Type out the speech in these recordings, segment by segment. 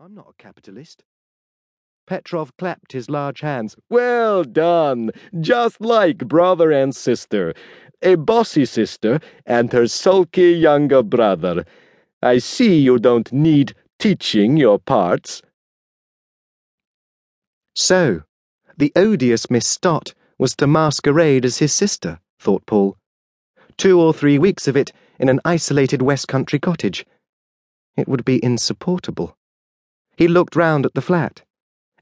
I'm not a capitalist. Petrov clapped his large hands. Well done! Just like brother and sister. A bossy sister and her sulky younger brother. I see you don't need teaching your parts. So, the odious Miss Stott was to masquerade as his sister, thought Paul. Two or three weeks of it in an isolated West Country cottage. It would be insupportable. He looked round at the flat.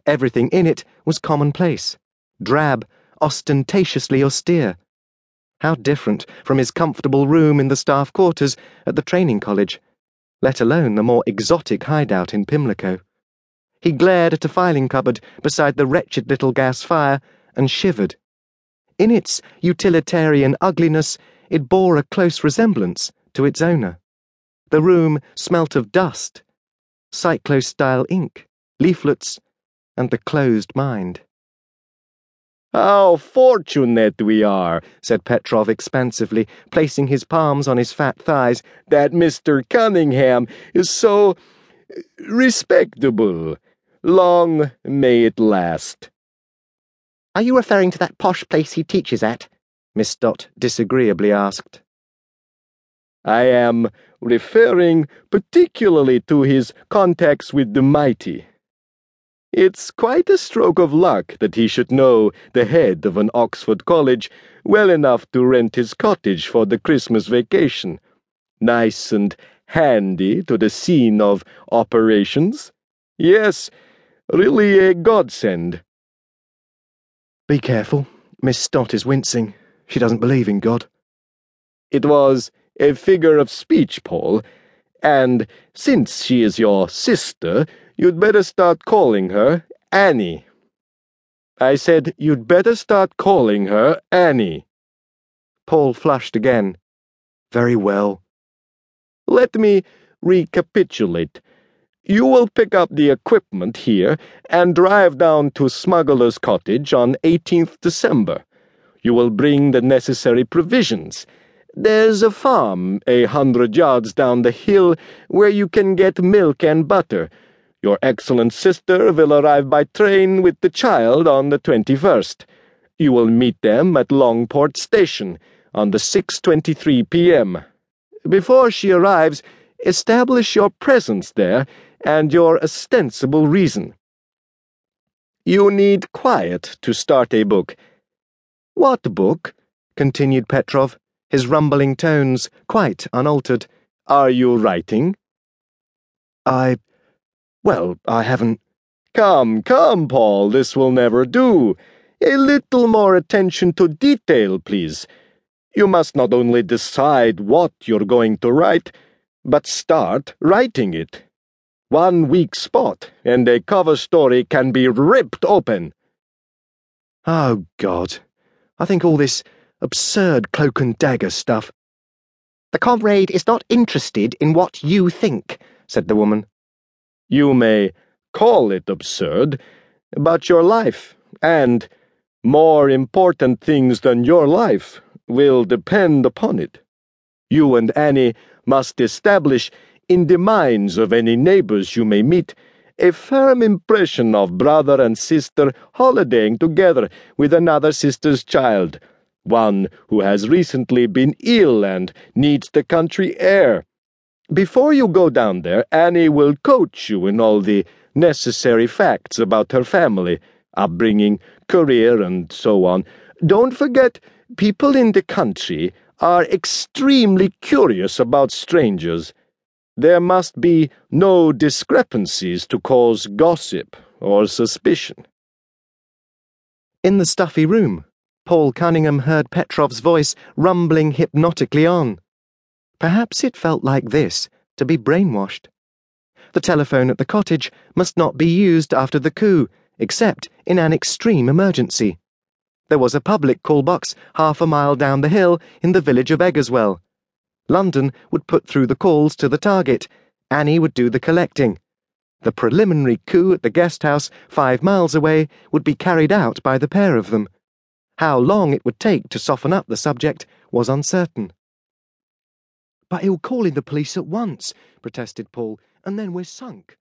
Everything in it was commonplace, drab, ostentatiously austere. How different from his comfortable room in the staff quarters at the training college, let alone the more exotic hideout in Pimlico. He glared at a filing cupboard beside the wretched little gas fire and shivered. In its utilitarian ugliness, it bore a close resemblance to its owner. The room smelt of dust, cyclo-style ink, leaflets, and the closed mind. How fortunate we are, said Petrov expansively, placing his palms on his fat thighs, that Mr. Cunningham is so respectable. Long may it last. Are you referring to that posh place he teaches at? Miss Stott disagreeably asked. I am referring particularly to his contacts with the mighty. It's quite a stroke of luck that he should know the head of an Oxford college well enough to rent his cottage for the Christmas vacation. Nice and handy to the scene of operations. Yes, really a godsend. Be careful. Miss Stott is wincing. She doesn't believe in God. It was a figure of speech, Paul, and since she is your sister, you'd better start calling her Annie. I said you'd better start calling her Annie. Paul flushed again. Very well. Let me recapitulate. You will pick up the equipment here and drive down to Smuggler's Cottage on 18th December. You will bring the necessary provisions. There's a farm a hundred yards down the hill where you can get milk and butter. Your excellent sister will arrive by train with the child on the 21st. You will meet them at Longport Station on the 6.23 p.m. Before she arrives, establish your presence there and your ostensible reason. You need quiet to start a book. What book? continued Petrov, his rumbling tones quite unaltered. Are you writing? I. Well, I haven't. Come, come, Paul, this will never do. A little more attention to detail, please. You must not only decide what you're going to write, but start writing it. One weak spot, and a cover story can be ripped open. Oh, God. I think all this absurd cloak and dagger stuff. The comrade is not interested in what you think, said the woman. You may call it absurd, but your life, and more important things than your life, will depend upon it. You and Annie must establish in the minds of any neighbors you may meet, a firm impression of brother and sister holidaying together with another sister's child, one who has recently been ill and needs the country air. Before you go down there, Annie will coach you in all the necessary facts about her family, upbringing, career, and so on. Don't forget, people in the country are extremely curious about strangers. There must be no discrepancies to cause gossip or suspicion. In the stuffy room, Paul Cunningham heard Petrov's voice rumbling hypnotically on. Perhaps it felt like this to be brainwashed. The telephone at the cottage must not be used after the coup, except in an extreme emergency. There was a public call box half a mile down the hill in the village of Eggerswell London would put through the calls to the target. Annie would do the collecting. The preliminary coup at the guest house, five miles away, would be carried out by the pair of them. How long it would take to soften up the subject was uncertain. But he'll call in the police at once, protested Paul, and then we're sunk.